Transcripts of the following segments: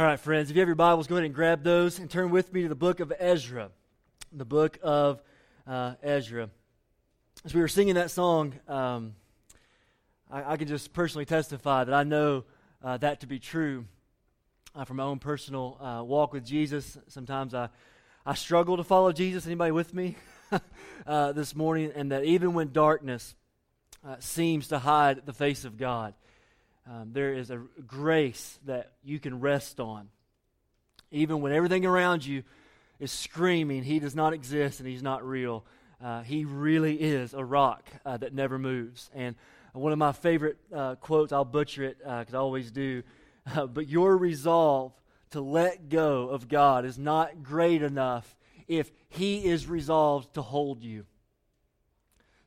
All right, friends, if you have your Bibles, go ahead and grab those and turn with me to the book of Ezra. The book of uh, Ezra. As we were singing that song, um, I, I, can just personally testify that I know uh, that to be true uh, from my own personal uh, walk with Jesus. Sometimes I, I struggle to follow Jesus. Anybody with me uh, this morning? And that even when darkness uh, seems to hide the face of God, um, there is a grace that you can rest on. Even when everything around you is screaming, He does not exist and He's not real. Uh, he really is a rock uh, that never moves. And one of my favorite uh, quotes, I'll butcher it because uh, I always do, but your resolve to let go of God is not great enough if He is resolved to hold you.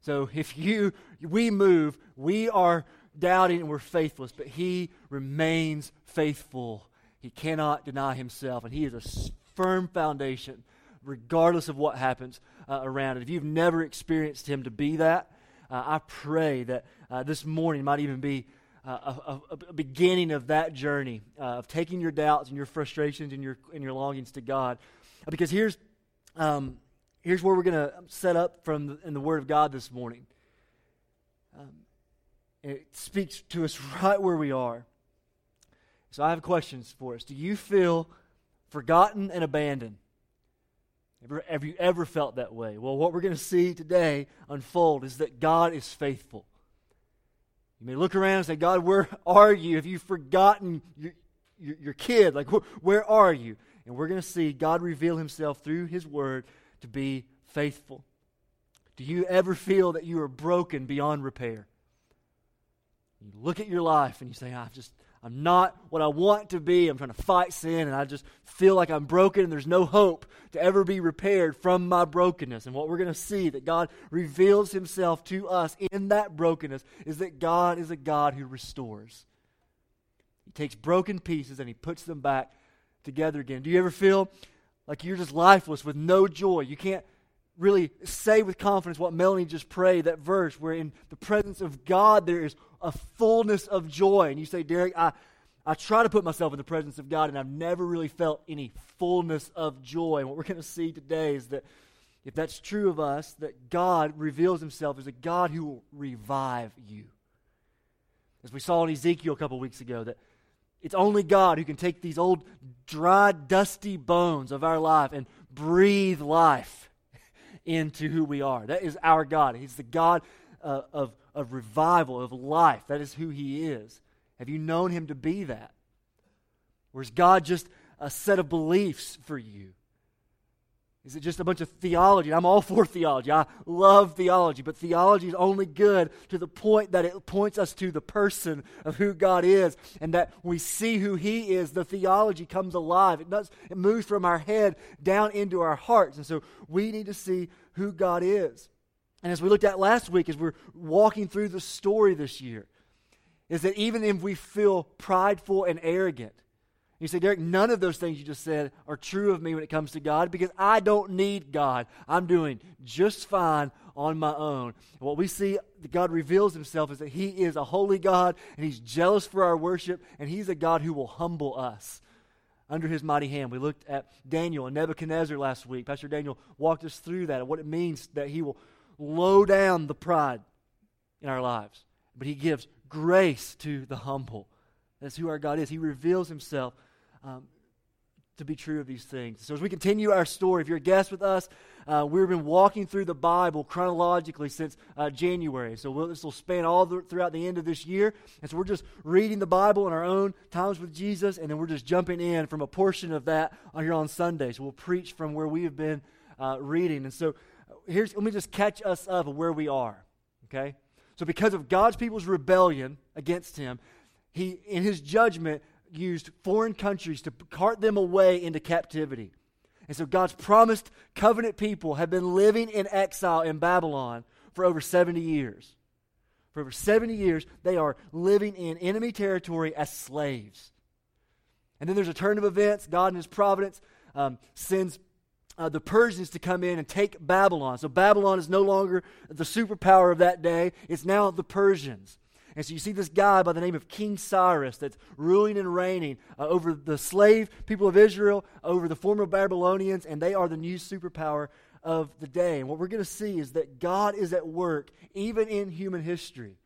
So if you we move, we are doubting and we're faithless, but he remains faithful. He cannot deny himself, and he is a firm foundation regardless of what happens uh, around it. If you've never experienced him to be that, uh, I pray that uh, this morning might even be uh, a, a, beginning of that journey uh, of taking your doubts and your frustrations and your, and your longings to God. Uh, because here's, um, here's where we're going to set up from the, in the Word of God this morning. Um, it speaks to us right where we are. So I have questions for us. Do you feel forgotten and abandoned? Ever, have you ever felt that way? Well, what we're going to see today unfold is that God is faithful. You may look around and say, God, where are you? Have you forgotten your, your, your kid? Like, wh- where are you? And we're going to see God reveal himself through his word to be faithful. Do you ever feel that you are broken beyond repair? You look at your life and you say, I'm just, I'm not what I want to be. I'm trying to fight sin and I just feel like I'm broken and there's no hope to ever be repaired from my brokenness. And what we're going to see that God reveals himself to us in that brokenness is that God is a God who restores. He takes broken pieces and he puts them back together again. Do you ever feel like you're just lifeless with no joy? You can't really say with confidence what Melanie just prayed, that verse where in the presence of God there is a fullness of joy. And you say, Derick, I, I try to put myself in the presence of God and I've never really felt any fullness of joy. And what we're going to see today is that if that's true of us, that God reveals himself as a God who will revive you. As we saw in Ezekiel a couple weeks ago, that it's only God who can take these old, dry, dusty bones of our life and breathe life into who we are. That is our God. He's the God uh, of, of revival, of life. That is who He is. Have you known Him to be that? Or is God just a set of beliefs for you? Is it just a bunch of theology? I'm all for theology. I love theology, but theology is only good to the point that it points us to the person of who God is, and that we see who He is. The theology comes alive. It does. It moves from our head down into our hearts, and so we need to see who God is. And as we looked at last week, as we're walking through the story this year, is that even if we feel prideful and arrogant, you say, Derick, none of those things you just said are true of me when it comes to God because I don't need God. I'm doing just fine on my own. And what we see God reveals himself is that he is a holy God and he's jealous for our worship and he's a God who will humble us under his mighty hand. We looked at Daniel and Nebuchadnezzar last week. Pastor Daniel walked us through that and what it means that he will low down the pride in our lives, but he gives grace to the humble. That's who our God is. He reveals himself um, to be true of these things. So, as we continue our story, if you're a guest with us, uh, we've been walking through the Bible chronologically since uh, January. So, we'll, this will span all the, throughout the end of this year. And so, we're just reading the Bible in our own times with Jesus, and then we're just jumping in from a portion of that here on Sunday. So, we'll preach from where we have been uh, reading. And so, here's let me just catch us up of where we are. Okay? So, because of God's people's rebellion against Him, He, in His judgment, used foreign countries to cart them away into captivity. And so God's promised covenant people have been living in exile in Babylon for over 70 years. For over 70 years, they are living in enemy territory as slaves. And then there's a turn of events. God, in His providence, um, sends uh, the Persians to come in and take Babylon. So Babylon is no longer the superpower of that day, it's now the Persians. And so you see this guy by the name of King Cyrus that's ruling and reigning uh, over the slave people of Israel, over the former Babylonians, and they are the new superpower of the day. And what we're going to see is that God is at work even in human history.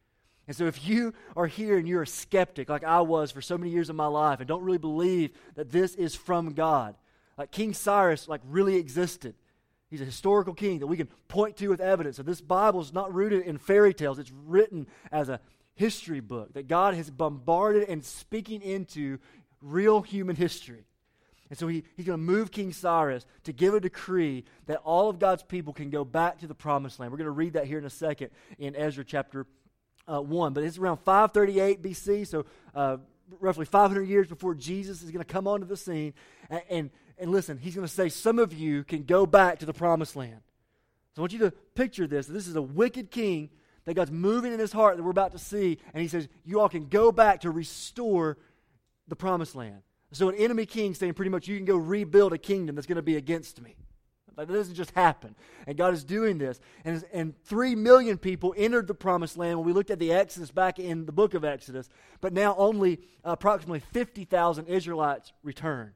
And so, if you are here and you're a skeptic, like I was for so many years of my life, and don't really believe that this is from God, like King Cyrus, like really existed. He's a historical king that we can point to with evidence. So this Bible is not rooted in fairy tales. It's written as a history book that God has bombarded and speaking into real human history. And so he, he's going to move King Cyrus to give a decree that all of God's people can go back to the promised land. We're going to read that here in a second in Ezra chapter uh, 1. But it's around 538 BC, so uh, roughly 500 years before Jesus is going to come onto the scene. And, and, and listen, he's going to say, Some of you can go back to the promised land. So I want you to picture this. This is a wicked king that God's moving in his heart that we're about to see. And he says, You all can go back to restore the promised land. So an enemy king saying pretty much, You can go rebuild a kingdom that's going to be against me. Like, that doesn't just happen. And God is doing this. And, and three million people entered the promised land when we looked at the Exodus back in the book of Exodus. But now only approximately 50,000 Israelites return.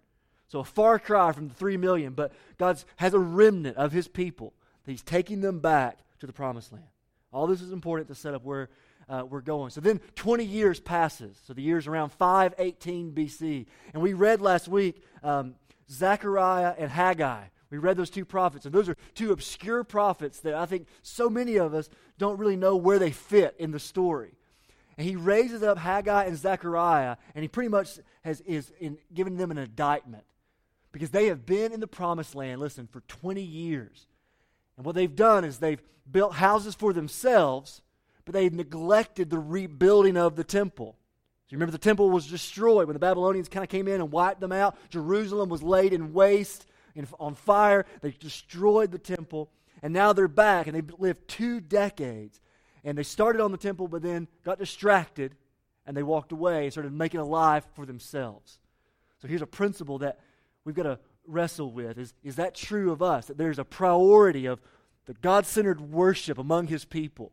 So a far cry from the three million. But God has a remnant of his people he's taking them back to the promised land. All this is important to set up where uh, we're going. So then 20 years passes. So the year's around 518 BC. And we read last week um, Zechariah and Haggai we read those two prophets, and those are two obscure prophets that I think so many of us don't really know where they fit in the story. And he raises up Haggai and Zechariah, and he pretty much has is in, given them an indictment because they have been in the promised land, listen, for 20 years. And what they've done is they've built houses for themselves, but they've neglected the rebuilding of the temple. So you remember the temple was destroyed when the Babylonians kind of came in and wiped them out. Jerusalem was laid in waste and on fire. They destroyed the temple. And now they're back, and they've lived two decades. And they started on the temple, but then got distracted, and they walked away and started making a life for themselves. So here's a principle that we've got to wrestle with. Is, is that true of us? That there's a priority of the God centered worship among his people,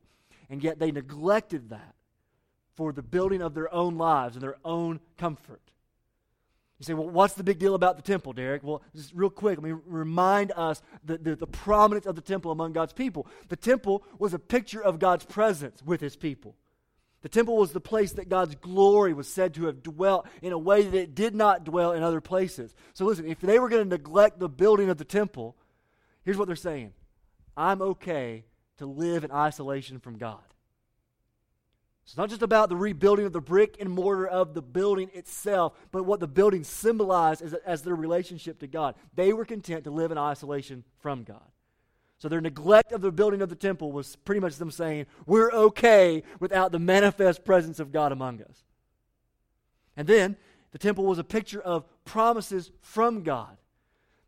and yet they neglected that for the building of their own lives and their own comfort. You say, well, what's the big deal about the temple, Derick? Well, just real quick, let me remind us the, the, the, prominence of the temple among God's people. The temple was a picture of God's presence with his people. The temple was the place that God's glory was said to have dwelt in a way that it did not dwell in other places. So listen, if they were going to neglect the building of the temple, here's what they're saying I'm okay to live in isolation from God. It's not just about the rebuilding of the brick and mortar of the building itself, but what the building symbolized as, as their relationship to God. They were content to live in isolation from God. So their neglect of the building of the temple was pretty much them saying, We're okay without the manifest presence of God among us. And then the temple was a picture of promises from God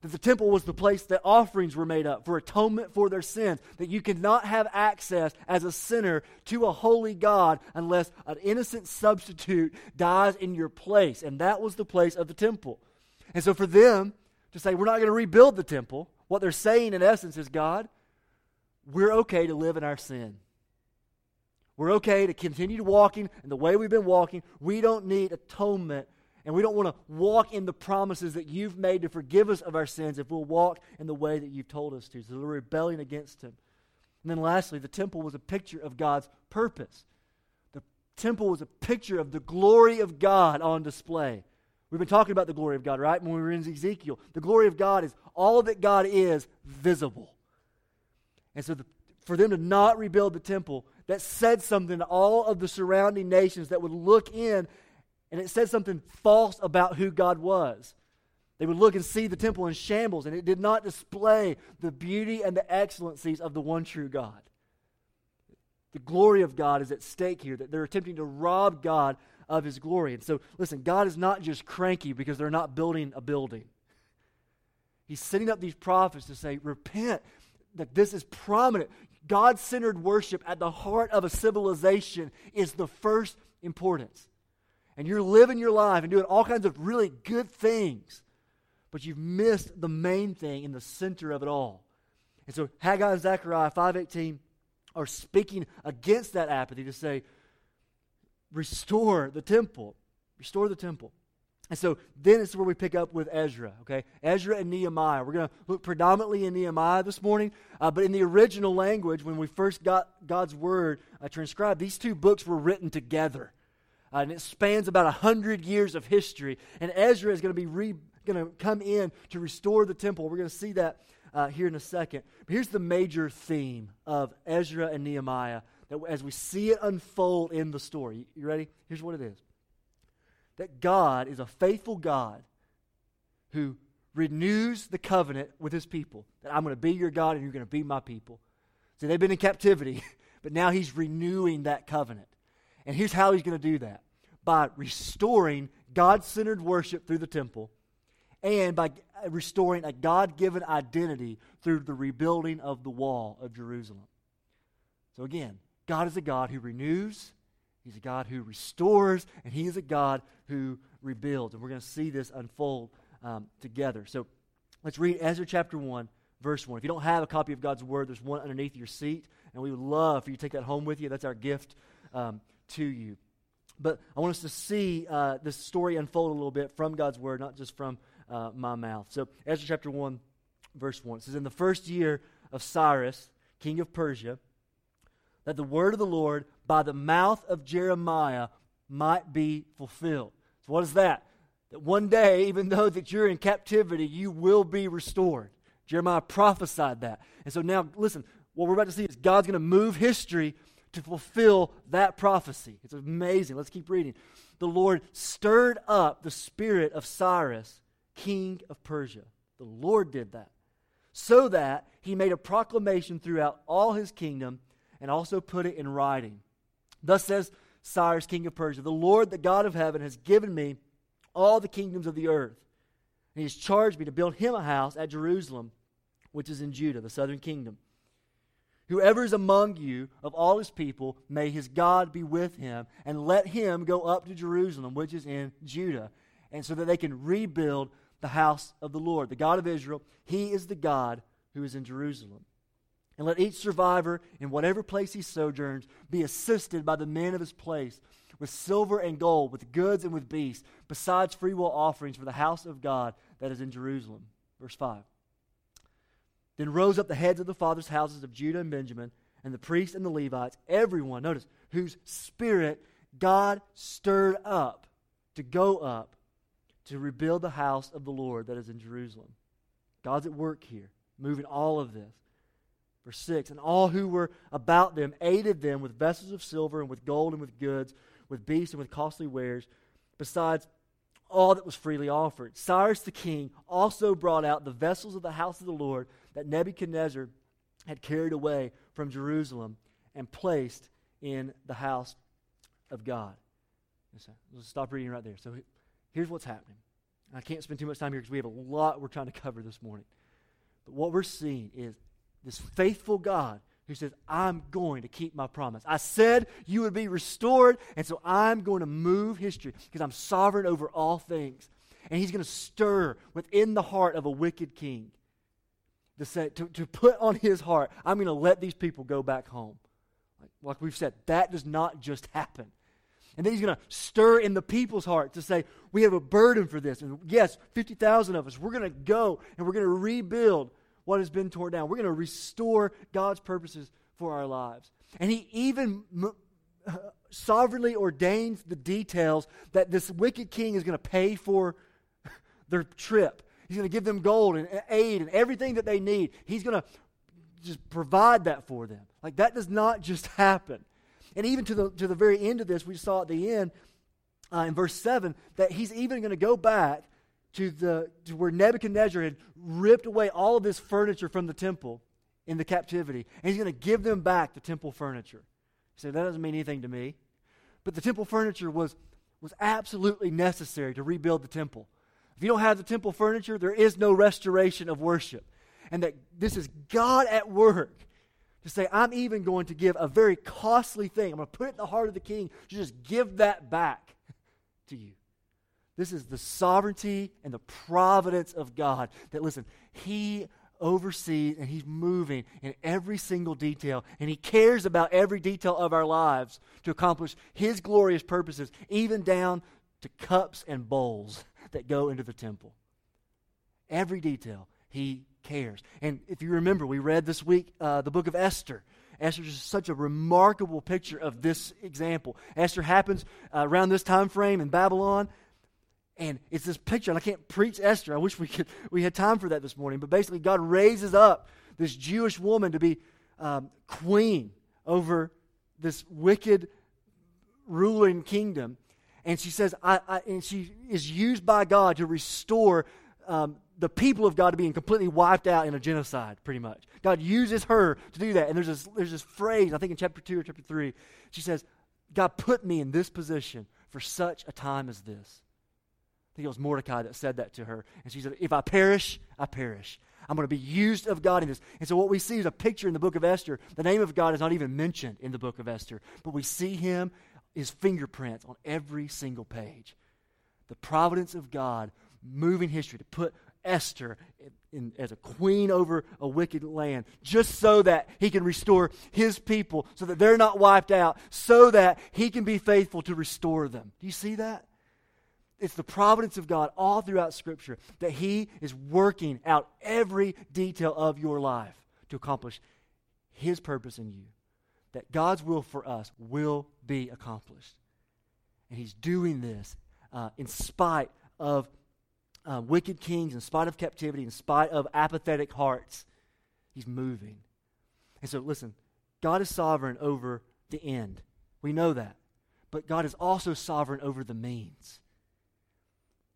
that the temple was the place that offerings were made up for atonement for their sins, that you cannot have access as a sinner to a holy God unless an innocent substitute dies in your place. And that was the place of the temple. And so for them to say, we're not going to rebuild the temple, what they're saying in essence is, God, we're okay to live in our sin. We're okay to continue walking in the way we've been walking. We don't need atonement and we don't want to walk in the promises that you've made to forgive us of our sins if we'll walk in the way that you've told us to. So we're rebelling against Him. And then lastly, the temple was a picture of God's purpose. The temple was a picture of the glory of God on display. We've been talking about the glory of God, right? When we were in Ezekiel, the glory of God is all that God is visible. And so the, for them to not rebuild the temple, that said something to all of the surrounding nations that would look in and it said something false about who God was. They would look and see the temple in shambles, and it did not display the beauty and the excellencies of the one true God. The glory of God is at stake here, that they're attempting to rob God of his glory. And so, listen, God is not just cranky because they're not building a building. He's setting up these prophets to say, repent, that this is prominent. God centered worship at the heart of a civilization is the first importance and you're living your life and doing all kinds of really good things, but you've missed the main thing in the center of it all. And so Haggai and Zechariah 5.18 are speaking against that apathy to say, restore the temple. Restore the temple. And so then it's where we pick up with Ezra, okay? Ezra and Nehemiah. We're going to look predominantly in Nehemiah this morning, uh, but in the original language, when we first got God's word uh, transcribed, these two books were written together. Uh, and it spans about a hundred years of history. And Ezra is going to be re- going to come in to restore the temple. We're going to see that uh, here in a second. But here's the major theme of Ezra and Nehemiah that as we see it unfold in the story. You ready? Here's what it is that God is a faithful God who renews the covenant with his people. That I'm going to be your God and you're going to be my people. See, they've been in captivity, but now he's renewing that covenant. And here's how he's going to do that by restoring God centered worship through the temple and by uh, restoring a God given identity through the rebuilding of the wall of Jerusalem. So, again, God is a God who renews, He's a God who restores, and He is a God who rebuilds. And we're going to see this unfold um, together. So let's read Ezra chapter 1, verse 1. If you don't have a copy of God's Word, there's one underneath your seat, and we would love for you to take that home with you. That's our gift um, to you. But I want us to see uh, this story unfold a little bit from God's Word, not just from uh, my mouth. So, Ezra chapter 1, verse 1 says, In the first year of Cyrus, king of Persia, that the word of the Lord by the mouth of Jeremiah might be fulfilled. So what is that? That one day, even though that you're in captivity, you will be restored. Jeremiah prophesied that. And so now, listen, what we're about to see is God's going to move history to fulfill that prophecy. It's amazing. Let's keep reading. The Lord stirred up the spirit of Cyrus, king of Persia. The Lord did that. So that he made a proclamation throughout all his kingdom and also put it in writing. Thus says Cyrus, king of Persia The Lord, the God of heaven, has given me all the kingdoms of the earth. And he has charged me to build him a house at Jerusalem, which is in Judah, the southern kingdom. Whoever is among you of all his people, may his God be with him, and let him go up to Jerusalem, which is in Judah, and so that they can rebuild the house of the Lord, the God of Israel. He is the God who is in Jerusalem. And let each survivor, in whatever place he sojourns, be assisted by the men of his place with silver and gold, with goods and with beasts, besides freewill offerings for the house of God that is in Jerusalem. Verse 5. Then rose up the heads of the fathers' houses of Judah and Benjamin, and the priests and the Levites, everyone, notice, whose spirit God stirred up to go up to rebuild the house of the Lord that is in Jerusalem. God's at work here, moving all of this. Verse 6 And all who were about them aided them with vessels of silver and with gold and with goods, with beasts and with costly wares, besides all that was freely offered. Cyrus the king also brought out the vessels of the house of the Lord that Nebuchadnezzar had carried away from Jerusalem and placed in the house of God. Let's stop reading right there. So here's what's happening. I can't spend too much time here because we have a lot we're trying to cover this morning. But what we're seeing is this faithful God who says, I'm going to keep my promise. I said you would be restored, and so I'm going to move history because I'm sovereign over all things. And he's going to stir within the heart of a wicked king to, say, to, to put on his heart, I'm going to let these people go back home. Like, like we've said, that does not just happen. And then he's going to stir in the people's heart to say, we have a burden for this. And yes, 50,000 of us, we're going to go and we're going to rebuild what has been torn down. We're going to restore God's purposes for our lives. And He even sovereignly ordains the details that this wicked king is going to pay for their trip. He's going to give them gold and aid and everything that they need. He's going to just provide that for them. Like that does not just happen. And even to the, to the very end of this, we saw at the end uh, in verse 7 that he's even going to go back to, the, to where Nebuchadnezzar had ripped away all of this furniture from the temple in the captivity. And he's going to give them back the temple furniture. He said, that doesn't mean anything to me. But the temple furniture was, was absolutely necessary to rebuild the temple. If you don't have the temple furniture, there is no restoration of worship. And that this is God at work to say, I'm even going to give a very costly thing. I'm going to put it in the heart of the king to just give that back to you. This is the sovereignty and the providence of God. That, listen, He oversees and He's moving in every single detail. And He cares about every detail of our lives to accomplish His glorious purposes, even down to cups and bowls that go into the temple. Every detail, He cares. And if you remember, we read this week uh, the book of Esther. Esther is such a remarkable picture of this example. Esther happens uh, around this time frame in Babylon. And it's this picture, and I can't preach Esther. I wish we could we had time for that this morning. But basically, God raises up this Jewish woman to be um, queen over this wicked ruling kingdom. And she says, I, I, and she is used by God to restore um, the people of God to being completely wiped out in a genocide, pretty much. God uses her to do that. And there's this, there's this phrase, I think in chapter 2 or chapter 3, she says, God put me in this position for such a time as this think it was Mordecai that said that to her. And she said, If I perish, I perish. I'm going to be used of God in this. And so, what we see is a picture in the book of Esther. The name of God is not even mentioned in the book of Esther, but we see him, his fingerprints on every single page. The providence of God moving history to put Esther in, as a queen over a wicked land, just so that he can restore his people, so that they're not wiped out, so that he can be faithful to restore them. Do you see that? It's the providence of God all throughout Scripture that He is working out every detail of your life to accomplish His purpose in you. That God's will for us will be accomplished. And He's doing this uh, in spite of uh, wicked kings, in spite of captivity, in spite of apathetic hearts. He's moving. And so, listen, God is sovereign over the end. We know that. But God is also sovereign over the means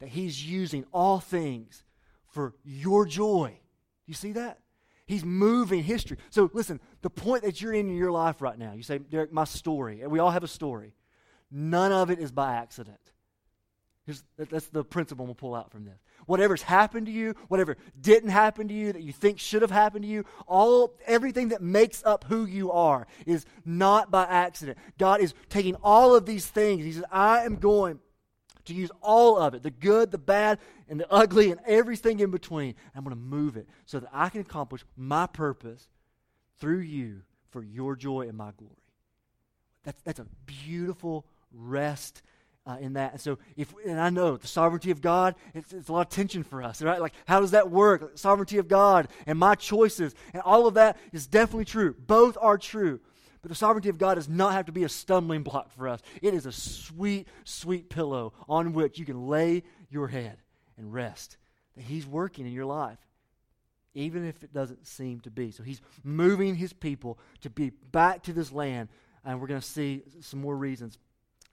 that He's using all things for your joy. You see that? He's moving history. So listen, the point that you're in in your life right now, you say, Derick, my story, and we all have a story. None of it is by accident. That's the principle we'll pull out from this. Whatever's happened to you, whatever didn't happen to you that you think should have happened to you, all everything that makes up who you are is not by accident. God is taking all of these things. He says, I am going to use all of it the good, the bad, and the ugly, and everything in between. I'm going to move it so that I can accomplish my purpose through you for your joy and my glory. That's, that's a beautiful rest uh, in that. And so, if and I know the sovereignty of God, it's, it's, a lot of tension for us, right? Like, how does that work? Sovereignty of God and my choices and all of that is definitely true. Both are true. But the sovereignty of God does not have to be a stumbling block for us. It is a sweet, sweet pillow on which you can lay your head and rest. That He's working in your life, even if it doesn't seem to be. So He's moving His people to be back to this land. And we're going to see some more reasons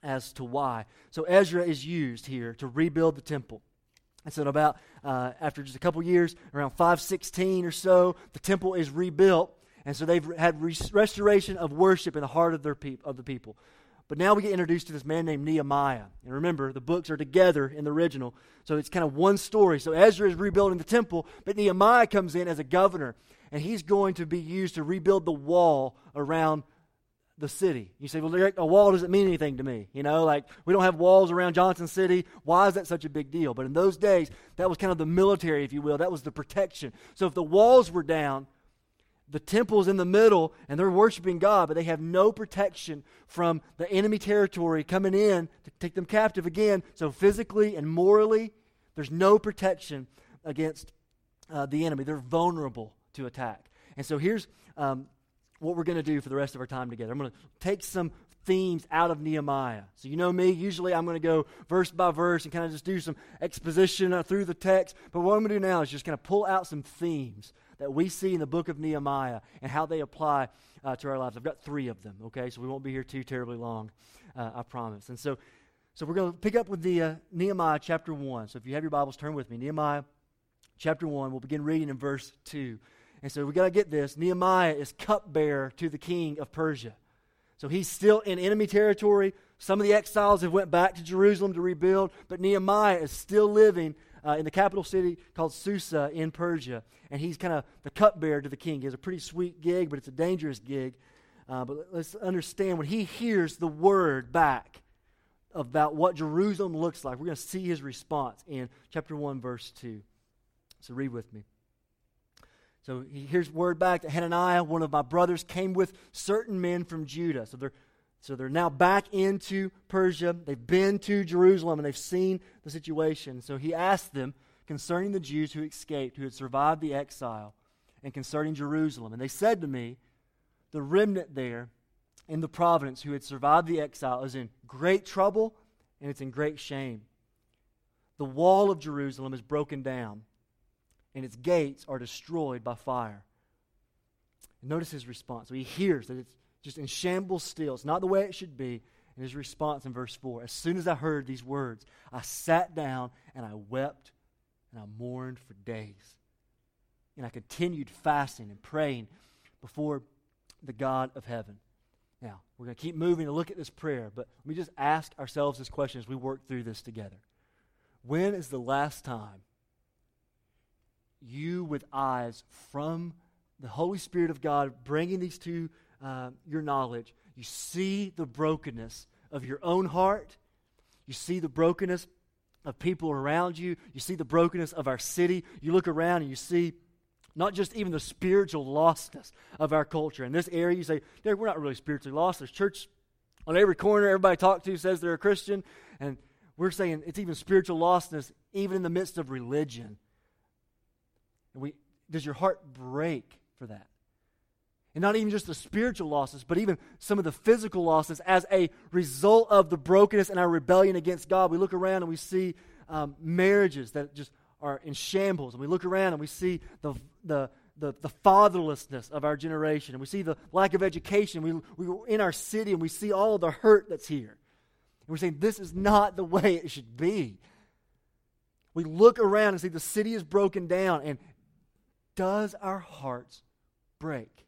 as to why. So Ezra is used here to rebuild the temple. And so, about uh, after just a couple years, around 516 or so, the temple is rebuilt. And so they've had restoration of worship in the heart of, their peop- of the people. But now we get introduced to this man named Nehemiah. And remember, the books are together in the original. So it's kind of one story. So Ezra is rebuilding the temple, but Nehemiah comes in as a governor. And he's going to be used to rebuild the wall around the city. You say, well, a wall doesn't mean anything to me. You know, like we don't have walls around Johnson City. Why is that such a big deal? But in those days, that was kind of the military, if you will. That was the protection. So if the walls were down, the temple's in the middle and they're worshiping God, but they have no protection from the enemy territory coming in to take them captive again. So, physically and morally, there's no protection against uh, the enemy. They're vulnerable to attack. And so, here's um, what we're going to do for the rest of our time together. I'm going to take some themes out of Nehemiah. So, you know me, usually I'm going to go verse by verse and kind of just do some exposition uh, through the text. But what I'm going to do now is just kind of pull out some themes that we see in the book of Nehemiah and how they apply uh, to our lives. I've got three of them, okay? So we won't be here too terribly long, uh, I promise. And so, so we're going to pick up with the uh, Nehemiah chapter 1. So if you have your Bibles, turn with me. Nehemiah chapter 1. We'll begin reading in verse 2. And so we got to get this. Nehemiah is cupbearer to the king of Persia. So he's still in enemy territory. Some of the exiles have went back to Jerusalem to rebuild, but Nehemiah is still living uh, in the capital city called Susa in Persia. And he's kind of the cupbearer to the king. He has a pretty sweet gig, but it's a dangerous gig. Uh, but let's understand when he hears the word back about what Jerusalem looks like, we're going to see his response in chapter 1, verse 2. So read with me. So he hears word back that Hananiah, one of my brothers, came with certain men from Judah. So they're, so they're now back into Persia. They've been to Jerusalem and they've seen the situation. So he asked them concerning the Jews who escaped, who had survived the exile, and concerning Jerusalem. And they said to me, The remnant there in the province who had survived the exile is in great trouble and it's in great shame. The wall of Jerusalem is broken down, and its gates are destroyed by fire. Notice his response. So he hears that it's just in shambles still. It's not the way it should be. And his response in verse 4 As soon as I heard these words, I sat down and I wept and I mourned for days. And I continued fasting and praying before the God of heaven. Now, we're going to keep moving to look at this prayer, but let me just ask ourselves this question as we work through this together. When is the last time you, with eyes from the Holy Spirit of God, bringing these to uh, your knowledge, you see the brokenness of your own heart, you see the brokenness of people around you, you see the brokenness of our city, you look around and you see not just even the spiritual lostness of our culture. In this area, you say, Derick, we're not really spiritually lost. There's church on every corner everybody talk to says they're a Christian. And we're saying it's even spiritual lostness, even in the midst of religion. And we, does your heart break for that? And not even just the spiritual losses, but even some of the physical losses as a result of the brokenness and our rebellion against God. We look around and we see um, marriages that just are in shambles. And we look around and we see the, the, the, the, fatherlessness of our generation. And we see the lack of education. We, we're in our city and we see all the hurt that's here. And we're saying, this is not the way it should be. We look around and see the city is broken down. And does our hearts break?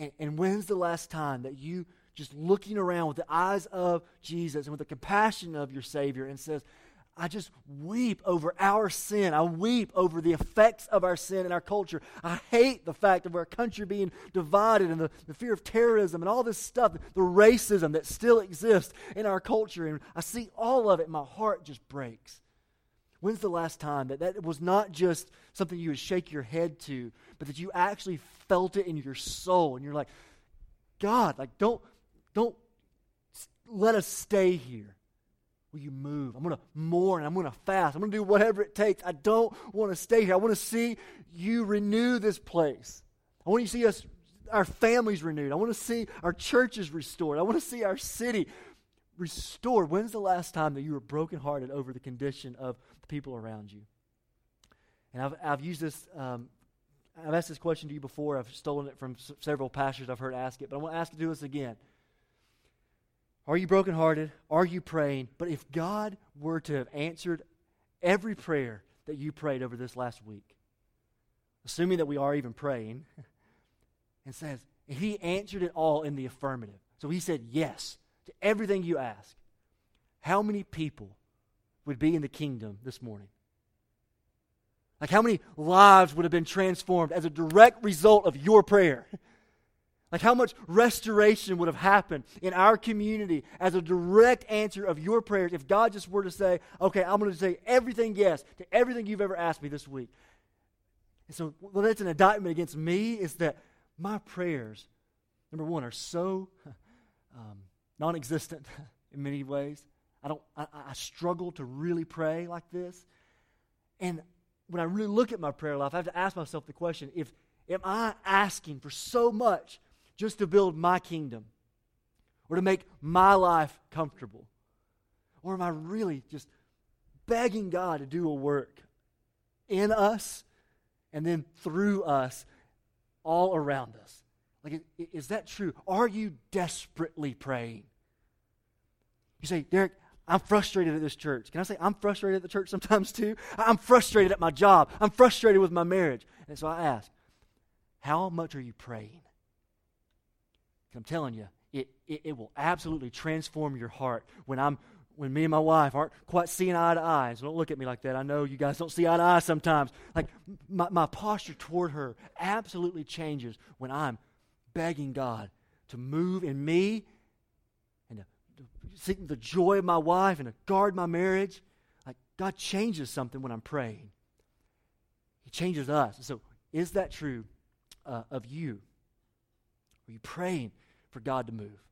And, and when's the last time that you just looking around with the eyes of Jesus and with the compassion of your Savior and says, I just weep over our sin. I weep over the effects of our sin in our culture. I hate the fact of our country being divided and the, the fear of terrorism and all this stuff, the racism that still exists in our culture. And I see all of it, my heart just breaks. When's the last time that that was not just something you would shake your head to, but that you actually felt it in your soul and you're like, God, like don't don't let us stay here. Will you move? I'm going to mourn. I'm going to fast. I'm going to do whatever it takes. I don't want to stay here. I want to see you renew this place. I want you to see us, our families renewed. I want to see our churches restored. I want to see our city restored. When's the last time that you were brokenhearted over the condition of the people around you? And I've, I've used this, um, I've asked this question to you before. I've stolen it from s- several pastors I've heard ask it, but I want to ask you to do this again. Are you brokenhearted? Are you praying? But if God were to have answered every prayer that you prayed over this last week, assuming that we are even praying, and says, He answered it all in the affirmative. So He said yes to everything you ask. How many people would be in the kingdom this morning? Like, how many lives would have been transformed as a direct result of your prayer? Like how much restoration would have happened in our community as a direct answer of your prayers if God just were to say, okay, I'm going to say everything yes to everything you've ever asked me this week. And so, well, that's an indictment against me is that my prayers, number one, are so um, non existent in many ways. I, don't, I, I struggle to really pray like this. And when I really look at my prayer life, I have to ask myself the question if am I asking for so much just to build my kingdom or to make my life comfortable? Or am I really just begging God to do a work in us and then through us all around us? Like, is that true? Are you desperately praying? You say, Derick, I'm frustrated at this church. Can I say I'm frustrated at the church sometimes too? I'm frustrated at my job. I'm frustrated with my marriage. And so I ask, how much are you praying? I'm telling you, it, it, it, will absolutely transform your heart when I'm when me and my wife aren't quite seeing eye to eye. So don't look at me like that. I know you guys don't see eye to eye sometimes. Like my, my posture toward her absolutely changes when I'm begging God to move in me to seek the joy of my wife and to guard my marriage. Like God changes something when I'm praying. He changes us. So Is that true uh, of you? Are you praying for God to move?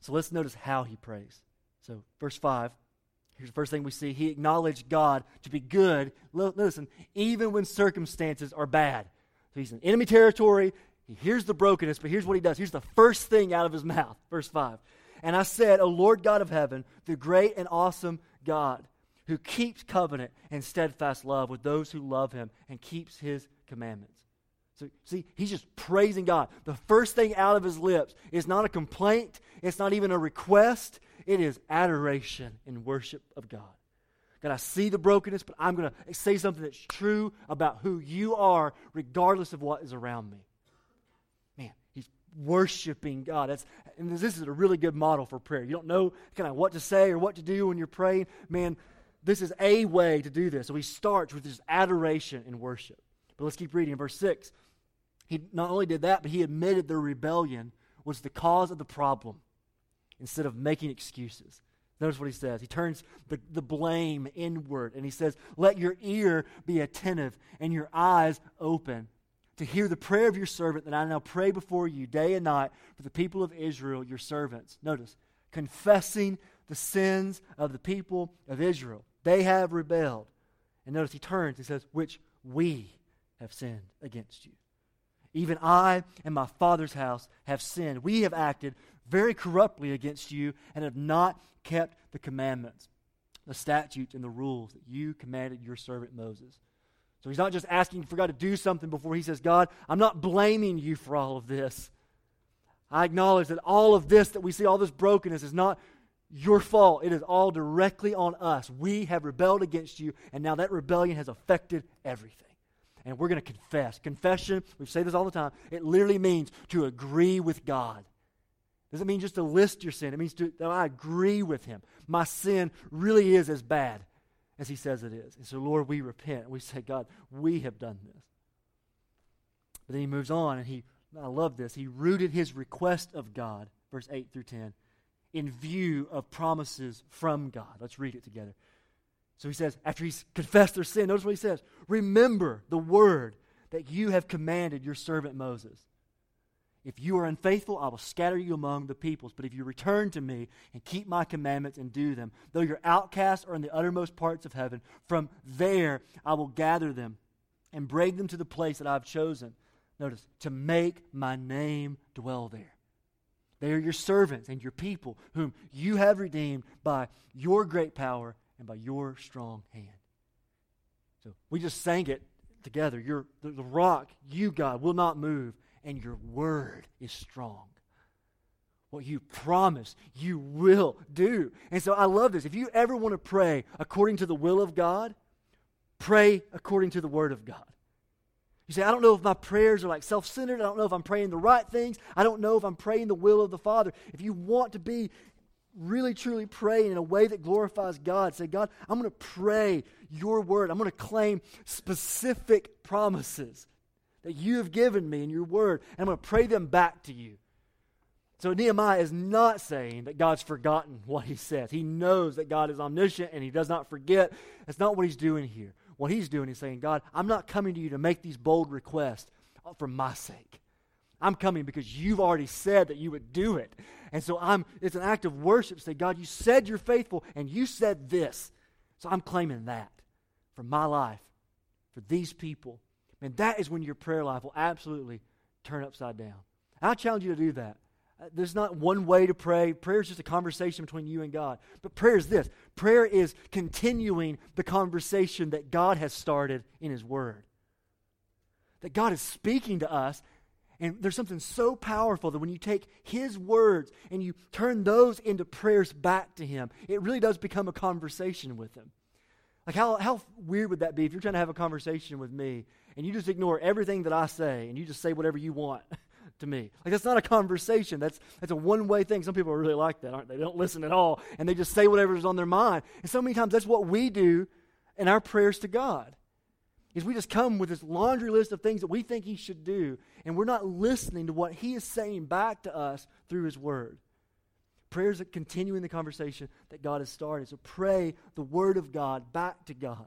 So let's notice how he prays. So, verse 5, here's the first thing we see. He acknowledged God to be good. Listen, even when circumstances are bad. So he's in enemy territory. He hears the brokenness, but here's what he does. Here's the first thing out of his mouth. Verse 5. And I said, O Lord God of heaven, the great and awesome God, who keeps covenant and steadfast love with those who love him and keeps his commandments. So, see, he's just praising God. The first thing out of his lips is not a complaint, it's not even a request, it is adoration and worship of God. God, I see the brokenness, but I'm going to say something that's true about who you are, regardless of what is around me. Worshiping God. That's, and this is a really good model for prayer. You don't know kind of what to say or what to do when you're praying. Man, this is a way to do this. So he starts with this adoration and worship. But let's keep reading. In verse 6, he not only did that, but he admitted their rebellion was the cause of the problem instead of making excuses. Notice what he says. He turns the, the blame inward and he says, Let your ear be attentive and your eyes open to hear the prayer of your servant that I now pray before you day and night for the people of Israel, your servants. Notice, confessing the sins of the people of Israel. They have rebelled. And notice he turns, he says, Which we have sinned against you. Even I and my father's house have sinned. We have acted very corruptly against you and have not kept the commandments, the statutes, and the rules that you commanded your servant Moses. So he's not just asking for God to do something before he says, God, I'm not blaming you for all of this. I acknowledge that all of this that we see, all this brokenness, is not your fault. It is all directly on us. We have rebelled against you, and now that rebellion has affected everything and we're going to confess. Confession, we say this all the time, it literally means to agree with God. Doesn't mean just to list your sin. It means to, that I agree with Him. My sin really is as bad as He says it is. And so, Lord, we repent. We say, God, we have done this. But then He moves on, and He, I love this, He rooted His request of God, verse 8 through 10, in view of promises from God. Let's read it together. So he says, after he's confessed their sin, notice what he says Remember the word that you have commanded your servant Moses. If you are unfaithful, I will scatter you among the peoples. But if you return to me and keep my commandments and do them, though your outcasts are in the uttermost parts of heaven, from there I will gather them and bring them to the place that I've chosen. Notice, to make my name dwell there. They are your servants and your people, whom you have redeemed by your great power and by your strong hand. So we just sang it together. Your, the, the rock, you, God, will not move, and your word is strong. What you promise, you will do. And so I love this. If you ever want to pray according to the will of God, pray according to the word of God. You say, I don't know if my prayers are like self centered. I don't know if I'm praying the right things. I don't know if I'm praying the will of the Father. If you want to be really truly praying in a way that glorifies God, say, God, I'm going to pray your word. I'm going to claim specific promises that you have given me in your word, and I'm going to pray them back to you. So Nehemiah is not saying that God's forgotten what he says. He knows that God is omniscient and he does not forget. That's not what he's doing here. What he's doing is saying, God, I'm not coming to you to make these bold requests for my sake. I'm coming because you've already said that you would do it. And so I'm it's an act of worship. Say, God, you said you're faithful and you said this. So I'm claiming that for my life, for these people. And that is when your prayer life will absolutely turn upside down. I challenge you to do that. Uh, there's not one way to pray. Prayer is just a conversation between you and God. But prayer is this prayer is continuing the conversation that God has started in His Word. That God is speaking to us and there's something so powerful that when you take his words and you turn those into prayers back to him, it really does become a conversation with him. Like, how, how weird would that be if you're trying to have a conversation with me and you just ignore everything that I say and you just say whatever you want to me? Like, that's not a conversation. That's, that's a one way thing. Some people are really like that, aren't they? They don't listen at all and they just say whatever's on their mind. And so many times that's what we do in our prayers to God is we just come with this laundry list of things that we think he should do, and we're not listening to what he is saying back to us through his word. Prayers that continuing the conversation that God has started. So pray the word of God back to God.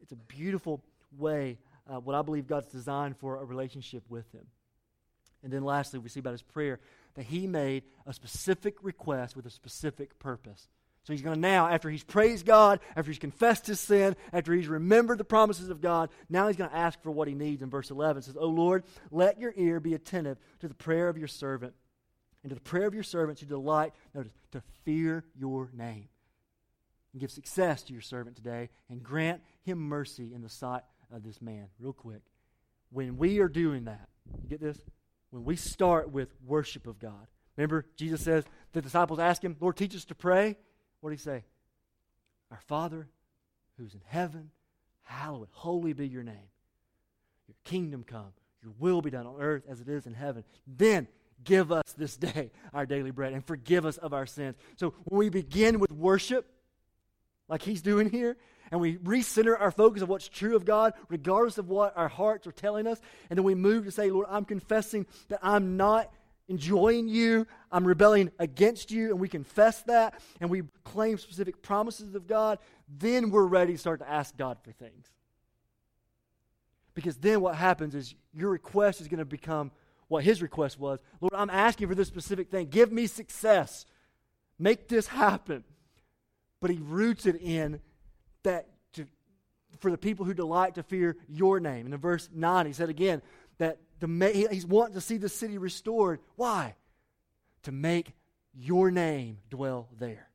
It's a beautiful way uh, what I believe God's designed for a relationship with Him. And then lastly, we see about his prayer that he made a specific request with a specific purpose. So he's going to now, after he's praised God, after he's confessed his sin, after he's remembered the promises of God, now he's going to ask for what he needs in verse 11. It says, Oh Lord, let your ear be attentive to the prayer of your servant and to the prayer of your servants who delight, notice, to fear your name. And give success to your servant today and grant him mercy in the sight of this man. Real quick. When we are doing that, get this? When we start with worship of God. Remember, Jesus says, the disciples ask him, Lord, teach us to pray. What did he say? Our Father who's in heaven, hallowed, holy be your name. Your kingdom come, your will be done on earth as it is in heaven. Then give us this day our daily bread and forgive us of our sins. So when we begin with worship, like he's doing here, and we recenter our focus of what's true of God, regardless of what our hearts are telling us, and then we move to say, Lord, I'm confessing that I'm not enjoying you, I'm rebelling against you, and we confess that, and we claim specific promises of God, then we're ready to start to ask God for things. Because then what happens is your request is going to become what his request was Lord, I'm asking for this specific thing. Give me success. Make this happen. But he roots it in that to, for the people who delight to fear your name. And in verse 9, he said again that the, he's wanting to see the city restored. Why? To make your name dwell there.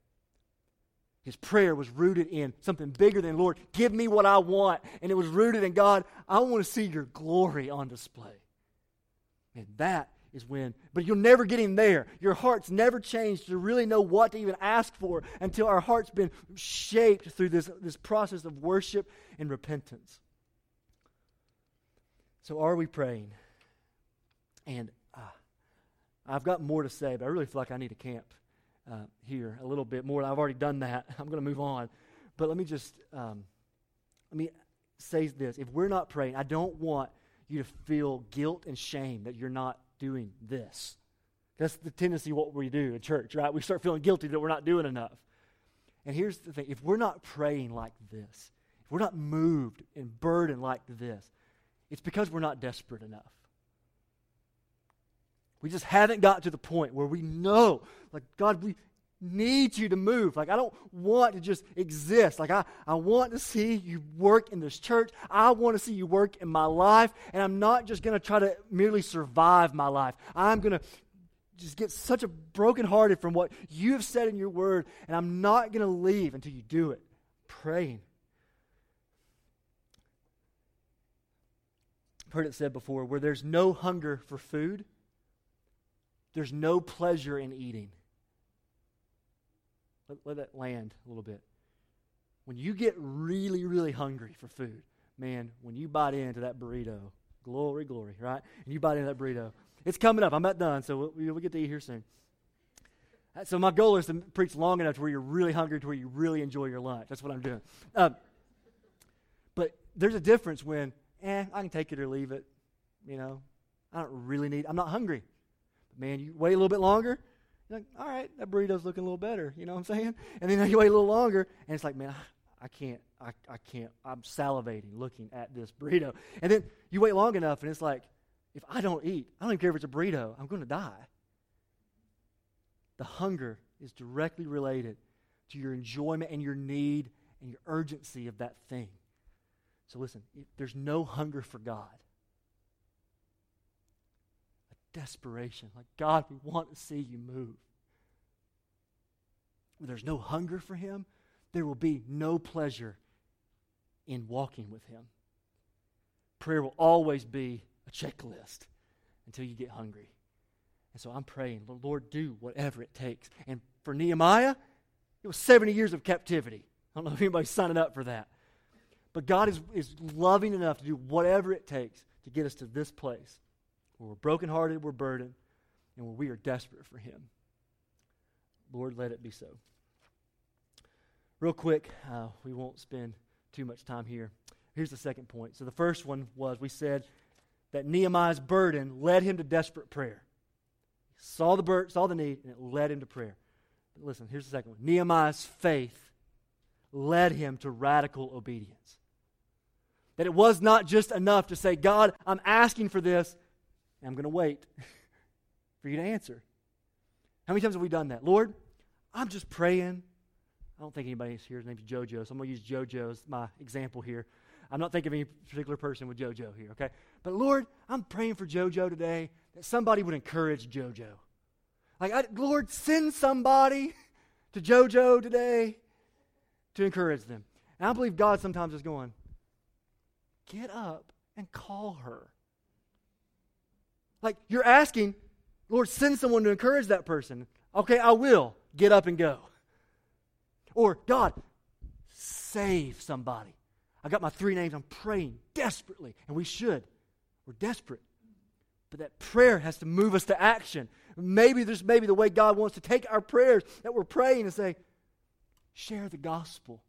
His prayer was rooted in something bigger than, Lord, give me what I want. And it was rooted in, God, I want to see your glory on display. And that is when, but you'll never get in there. Your heart's never changed to really know what to even ask for until our heart's been shaped through this, this process of worship and repentance. So, are we praying? And uh, I've got more to say, but I really feel like I need to camp uh, here a little bit more. I've already done that. I'm going to move on. But let me just um, let me say this: If we're not praying, I don't want you to feel guilt and shame that you're not doing this. That's the tendency what we do in church, right? We start feeling guilty that we're not doing enough. And here's the thing if we're not praying like this, if we're not moved and burdened like this, it's because we're not desperate enough. We just haven't got to the point where we know, like, God, we, need you to move. Like, I don't want to just exist. Like, I, I want to see you work in this church. I want to see you work in my life. And I'm not just going to try to merely survive my life. I'm going to just get such a brokenhearted from what you have said in your word. And I'm not going to leave until you do it. Praying. I've heard it said before where there's no hunger for food, there's no pleasure in eating. Let, let that land a little bit. When you get really, really hungry for food, man, when you bite into that burrito, glory, glory, right? And you bite into that burrito, it's coming up. I'm not done, so we'll, we'll get to eat here soon. Uh, so my goal is to preach long enough to where you're really hungry, to where you really enjoy your lunch. That's what I'm doing. Um, but there's a difference when, eh, I can take it or leave it. You know, I don't really need. I'm not hungry. But man, you wait a little bit longer, you're like, all right, that burrito's looking a little better. You know what I'm saying? And then you wait a little longer, and it's like, man, I, I can't, I, I can't. I'm salivating looking at this burrito. And then you wait long enough, and it's like, if I don't eat, I don't even care if it's a burrito, I'm going to die. The hunger is directly related to your enjoyment and your need and your urgency of that thing. So listen, there's no hunger for God desperation. Like, God, we want to see you move. When there's no hunger for Him, there will be no pleasure in walking with Him. Prayer will always be a checklist until you get hungry. And so I'm praying, Lord, do whatever it takes. And for Nehemiah, it was 70 years of captivity. I don't know if anybody's signing up for that. But God is, is loving enough to do whatever it takes to get us to this place where we're brokenhearted, we're burdened, and where we are desperate for Him. Lord, let it be so. Real quick, uh, we won't spend too much time here. Here's the second point. So the first one was we said that Nehemiah's burden led him to desperate prayer. He saw the bur- saw the need, and it led him to prayer. But listen, here's the second one. Nehemiah's faith led him to radical obedience That it was not just enough to say, God, I'm asking for this, and I'm going to wait for you to answer. How many times have we done that? Lord, I'm just praying. I don't think anybody here's name's JoJo, so I'm going to use JoJo as my example here. I'm not thinking of any particular person with JoJo here, okay? But Lord, I'm praying for JoJo today that somebody would encourage JoJo. Like, I, Lord, send somebody to JoJo today to encourage them. And I believe God sometimes is going, get up and call her. Like, you're asking, Lord, send someone to encourage that person. Okay, I will. Get up and go. Or, God, save somebody. I got my three names. I'm praying desperately, and we should. We're desperate. But that prayer has to move us to action. Maybe there's maybe the way God wants to take our prayers that we're praying and say, share the gospel.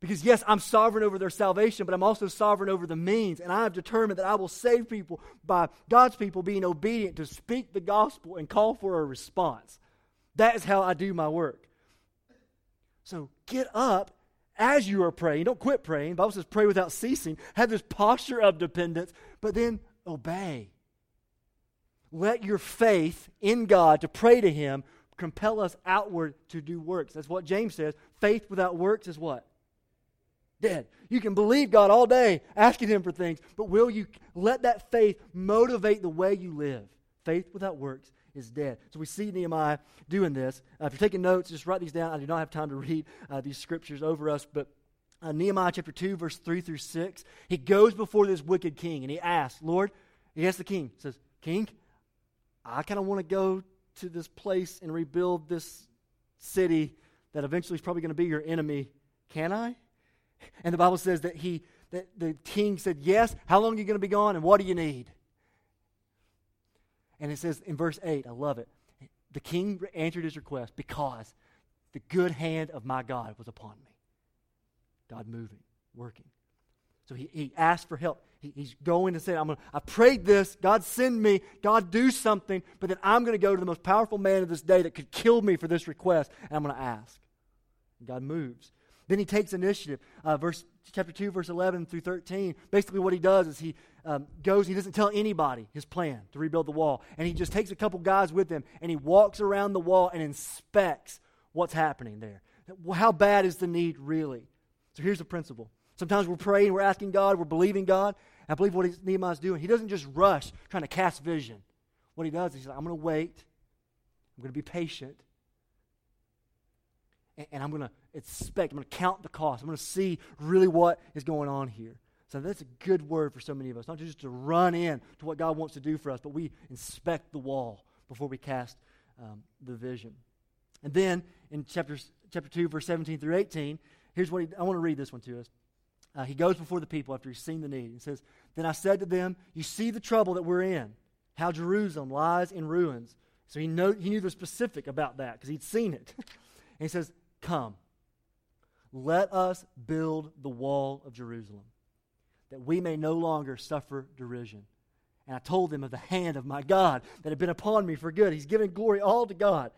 Because, yes, I'm sovereign over their salvation, but I'm also sovereign over the means. And I have determined that I will save people by God's people being obedient to speak the gospel and call for a response. That is how I do my work. So get up as you are praying. Don't quit praying. The Bible says pray without ceasing. Have this posture of dependence, but then obey. Let your faith in God to pray to Him compel us outward to do works. That's what James says. Faith without works is what? Dead. You can believe God all day, asking Him for things, but will you let that faith motivate the way you live? Faith without works is dead. So we see Nehemiah doing this. Uh, if you're taking notes, just write these down. I do not have time to read uh, these scriptures over us, but uh, Nehemiah chapter 2, verse 3 through 6, he goes before this wicked king and he asks, Lord, he asks the king, says, King, I kind of want to go to this place and rebuild this city that eventually is probably going to be your enemy. Can I? And the Bible says that he that the king said, Yes, how long are you going to be gone and what do you need? And it says in verse 8, I love it. The king answered his request because the good hand of my God was upon me. God moving, working. So he, he asked for help. He, he's going to say, I'm gonna, I prayed this. God send me. God do something. But then I'm going to go to the most powerful man of this day that could kill me for this request. And I'm going to ask. And God moves. Then he takes initiative. Uh, verse chapter 2, verse 11 through 13. Basically, what he does is he um, goes, he doesn't tell anybody his plan to rebuild the wall. And he just takes a couple guys with him and he walks around the wall and inspects what's happening there. How bad is the need really? So here's the principle. Sometimes we're praying, we're asking God, we're believing God. I believe what Nehemiah's doing. He doesn't just rush trying to cast vision. What he does is he's like, I'm going to wait. I'm going to be patient. And, and I'm going to inspect. I'm going to count the cost. I'm going to see really what is going on here. So that's a good word for so many of us. Not just to run in to what God wants to do for us, but we inspect the wall before we cast um, the vision. And then in chapter, chapter 2, verse 17 through 18, here's what he, I want to read this one to us. Uh, he goes before the people after he's seen the need. He says, Then I said to them, You see the trouble that we're in, how Jerusalem lies in ruins. So he, know, he knew the specific about that because he'd seen it. and he says, Come, let us build the wall of Jerusalem, that we may no longer suffer derision. And I told them of the hand of my God that had been upon me for good. He's given glory all to God.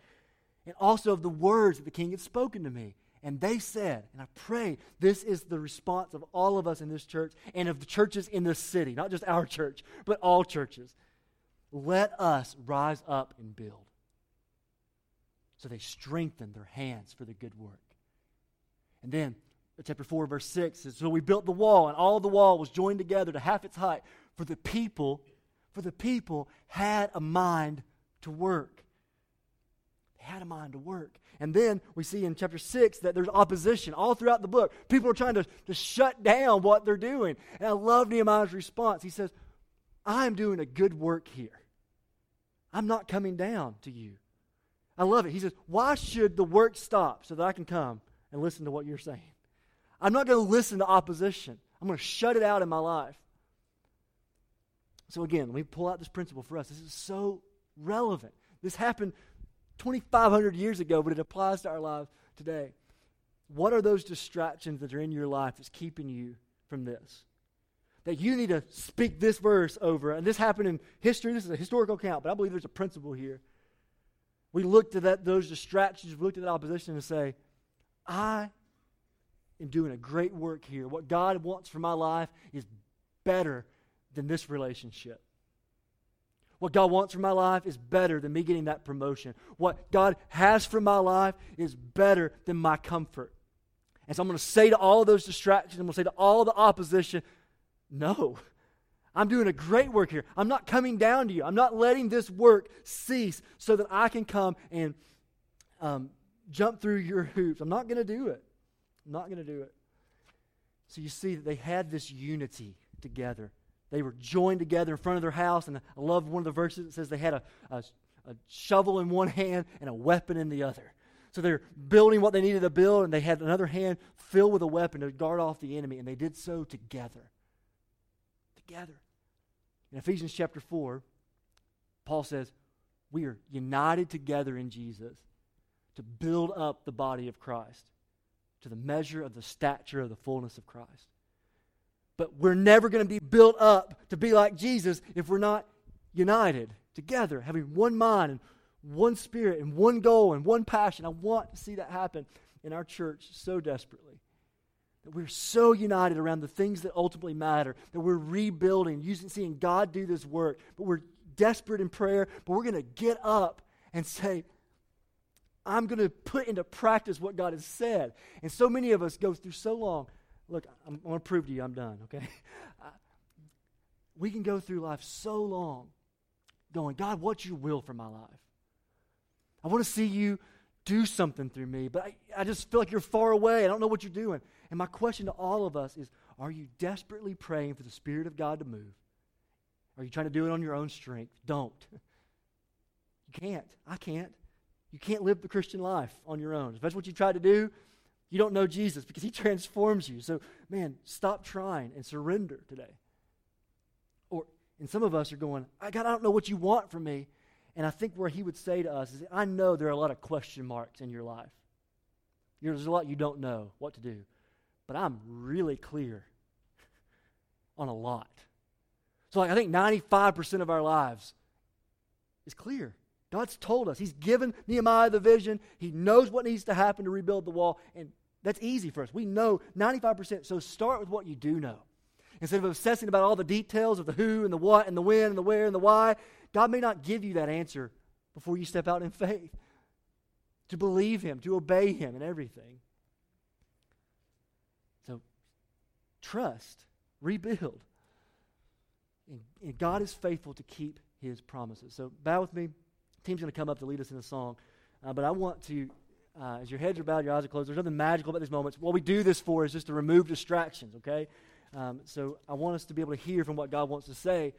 And also of the words that the king had spoken to me. And they said, and I pray this is the response of all of us in this church and of the churches in this city, not just our church, but all churches. Let us rise up and build. So they strengthened their hands for the good work. And then, chapter 4, verse 6 says, So we built the wall, and all the wall was joined together to half its height. For the people, for the people had a mind to work. They had a mind to work. And then we see in chapter 6 that there's opposition all throughout the book. People are trying to, to shut down what they're doing. And I love Nehemiah's response. He says, I'm doing a good work here. I'm not coming down to you. I love it. He says, Why should the work stop so that I can come and listen to what you're saying? I'm not going to listen to opposition. I'm going to shut it out in my life. So, again, let me pull out this principle for us. This is so relevant. This happened 2,500 years ago, but it applies to our lives today. What are those distractions that are in your life that's keeping you from this? That you need to speak this verse over. And this happened in history. This is a historical account, but I believe there's a principle here. We looked at that, those distractions, we looked at that opposition and say, I am doing a great work here. What God wants for my life is better than this relationship. What God wants for my life is better than me getting that promotion. What God has for my life is better than my comfort. And so I'm going to say to all those distractions, I'm going to say to all the opposition, no. I'm doing a great work here. I'm not coming down to you. I'm not letting this work cease so that I can come and um, jump through your hoops. I'm not going to do it. I'm not going to do it. So you see that they had this unity together. They were joined together in front of their house. And I love one of the verses that says they had a, a, a shovel in one hand and a weapon in the other. So they're building what they needed to build, and they had another hand filled with a weapon to guard off the enemy, and they did so together. Together. In Ephesians chapter 4, Paul says, We are united together in Jesus to build up the body of Christ to the measure of the stature of the fullness of Christ. But we're never going to be built up to be like Jesus if we're not united together, having one mind and one spirit and one goal and one passion. I want to see that happen in our church so desperately. That we're so united around the things that ultimately matter, that we're rebuilding, using, seeing God do this work, but we're desperate in prayer, but we're going to get up and say, I'm going to put into practice what God has said. And so many of us go through so long. Look, I'm, I'm going to prove to you I'm done, okay? we can go through life so long going, God, what's your will for my life? I want to see you do something through me, but I, I just feel like you're far away. I don't know what you're doing. And my question to all of us is Are you desperately praying for the Spirit of God to move? Are you trying to do it on your own strength? Don't. You can't. I can't. You can't live the Christian life on your own. If that's what you try to do, you don't know Jesus because he transforms you. So, man, stop trying and surrender today. Or, and some of us are going, I God, I don't know what you want from me. And I think where he would say to us is, I know there are a lot of question marks in your life. There's a lot you don't know what to do. But I'm really clear on a lot. So, like, I think 95% of our lives is clear. God's told us. He's given Nehemiah the vision. He knows what needs to happen to rebuild the wall. And that's easy for us. We know 95%. So start with what you do know. Instead of obsessing about all the details of the who and the what and the when and the where and the why, God may not give you that answer before you step out in faith. To believe Him, to obey Him in everything. So trust, rebuild. And, and God is faithful to keep His promises. So bow with me team's going to come up to lead us in a song. Uh, but I want to, uh, as your heads are bowed, your eyes are closed, there's nothing magical about these moments. What we do this for is just to remove distractions, okay? Um, so I want us to be able to hear from what God wants to say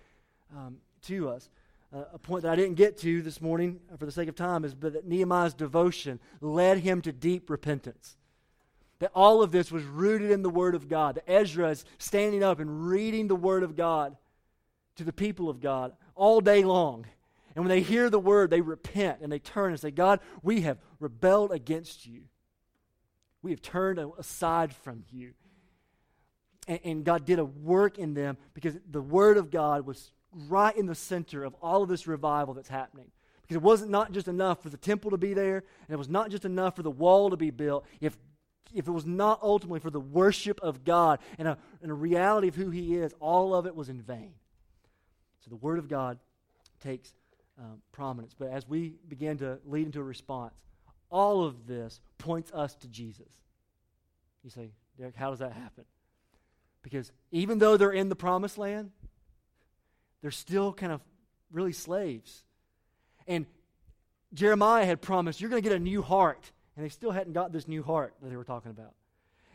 um, to us. Uh, a point that I didn't get to this morning uh, for the sake of time is but that Nehemiah's devotion led him to deep repentance. That all of this was rooted in the Word of God. That Ezra is standing up and reading the Word of God to the people of God all day long. And when they hear the word, they repent and they turn and say, God, we have rebelled against you. We have turned aside from you. And, and, God did a work in them because the word of God was right in the center of all of this revival that's happening. Because it wasn't not just enough for the temple to be there, and it was not just enough for the wall to be built. If if it was not ultimately for the worship of God and a, and a reality of who He is, all of it was in vain. So the Word of God takes um, prominence. But as we begin to lead into a response, all of this points us to Jesus. You say, Derick, how does that happen? Because even though they're in the promised land, they're still kind of really slaves. And Jeremiah had promised, You're going to get a new heart. And they still hadn't got this new heart that they were talking about.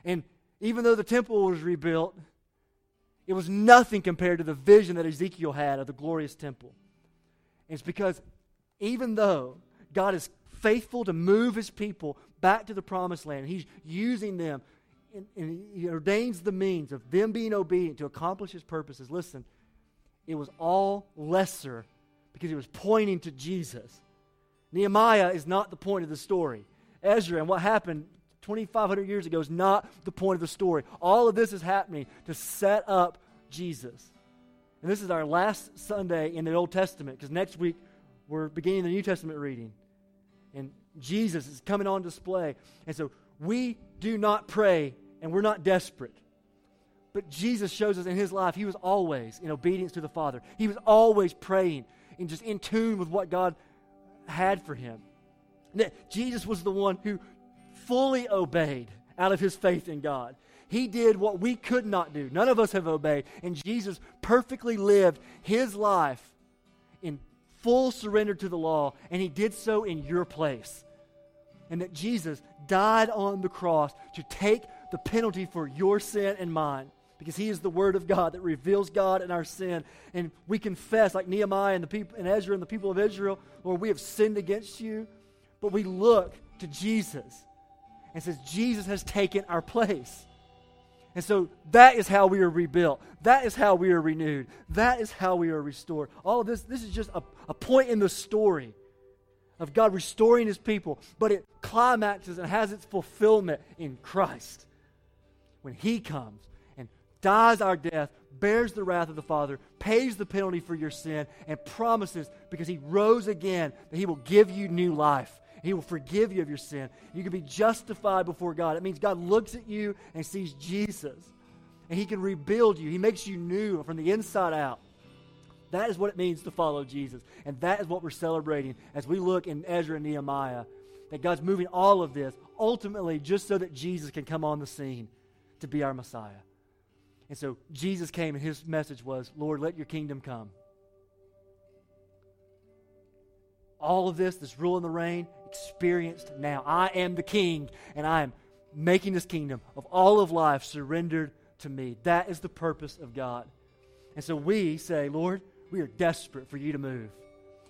And even though the temple was rebuilt, it was nothing compared to the vision that Ezekiel had of the glorious temple. It's because even though God is faithful to move his people back to the promised land, he's using them and, and he ordains the means of them being obedient to accomplish his purposes. Listen, it was all lesser because he was pointing to Jesus. Nehemiah is not the point of the story. Ezra and what happened 2,500 years ago is not the point of the story. All of this is happening to set up Jesus. And this is our last Sunday in the Old Testament because next week we're beginning the New Testament reading. And Jesus is coming on display. And so we do not pray and we're not desperate. But Jesus shows us in his life, he was always in obedience to the Father. He was always praying and just in tune with what God had for him. That Jesus was the one who fully obeyed out of his faith in God. He did what we could not do. None of us have obeyed. And Jesus perfectly lived his life in full surrender to the law, and he did so in your place. And that Jesus died on the cross to take the penalty for your sin and mine because he is the word of God that reveals God and our sin. And we confess, like Nehemiah and the people and Ezra and the people of Israel, Lord, we have sinned against you. But we look to Jesus and says, Jesus has taken our place. And so that is how we are rebuilt. That is how we are renewed. That is how we are restored. All of this, this is just a, a point in the story of God restoring his people, but it climaxes and has its fulfillment in Christ. When he comes and dies our death, bears the wrath of the Father, pays the penalty for your sin, and promises, because he rose again, that he will give you new life. He will forgive you of your sin. You can be justified before God. It means God looks at you and sees Jesus, and He can rebuild you. He makes you new from the inside out. That is what it means to follow Jesus. And that is what we're celebrating as we look in Ezra and Nehemiah. That God's moving all of this ultimately just so that Jesus can come on the scene to be our Messiah. And so Jesus came, and his message was, Lord, let your kingdom come. All of this, this rule and the reign, experienced now. I am the king, and I am making this kingdom of all of life surrendered to me. That is the purpose of God. And so we say, Lord, we are desperate for you to move.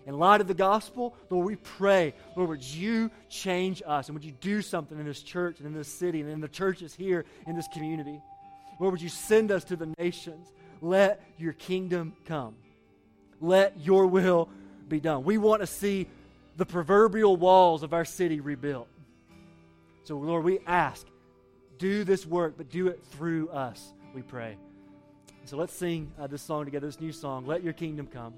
In light of the gospel, Lord, we pray, Lord, would you change us and would you do something in this church and in this city and in the churches here in this community? Lord, would you send us to the nations? Let your kingdom come. Let your will be done. We want to see the proverbial walls of our city rebuilt. So, Lord, we ask, do this work, but do it through us, we pray. So let's sing uh, this song together, this new song, Let Your Kingdom Come.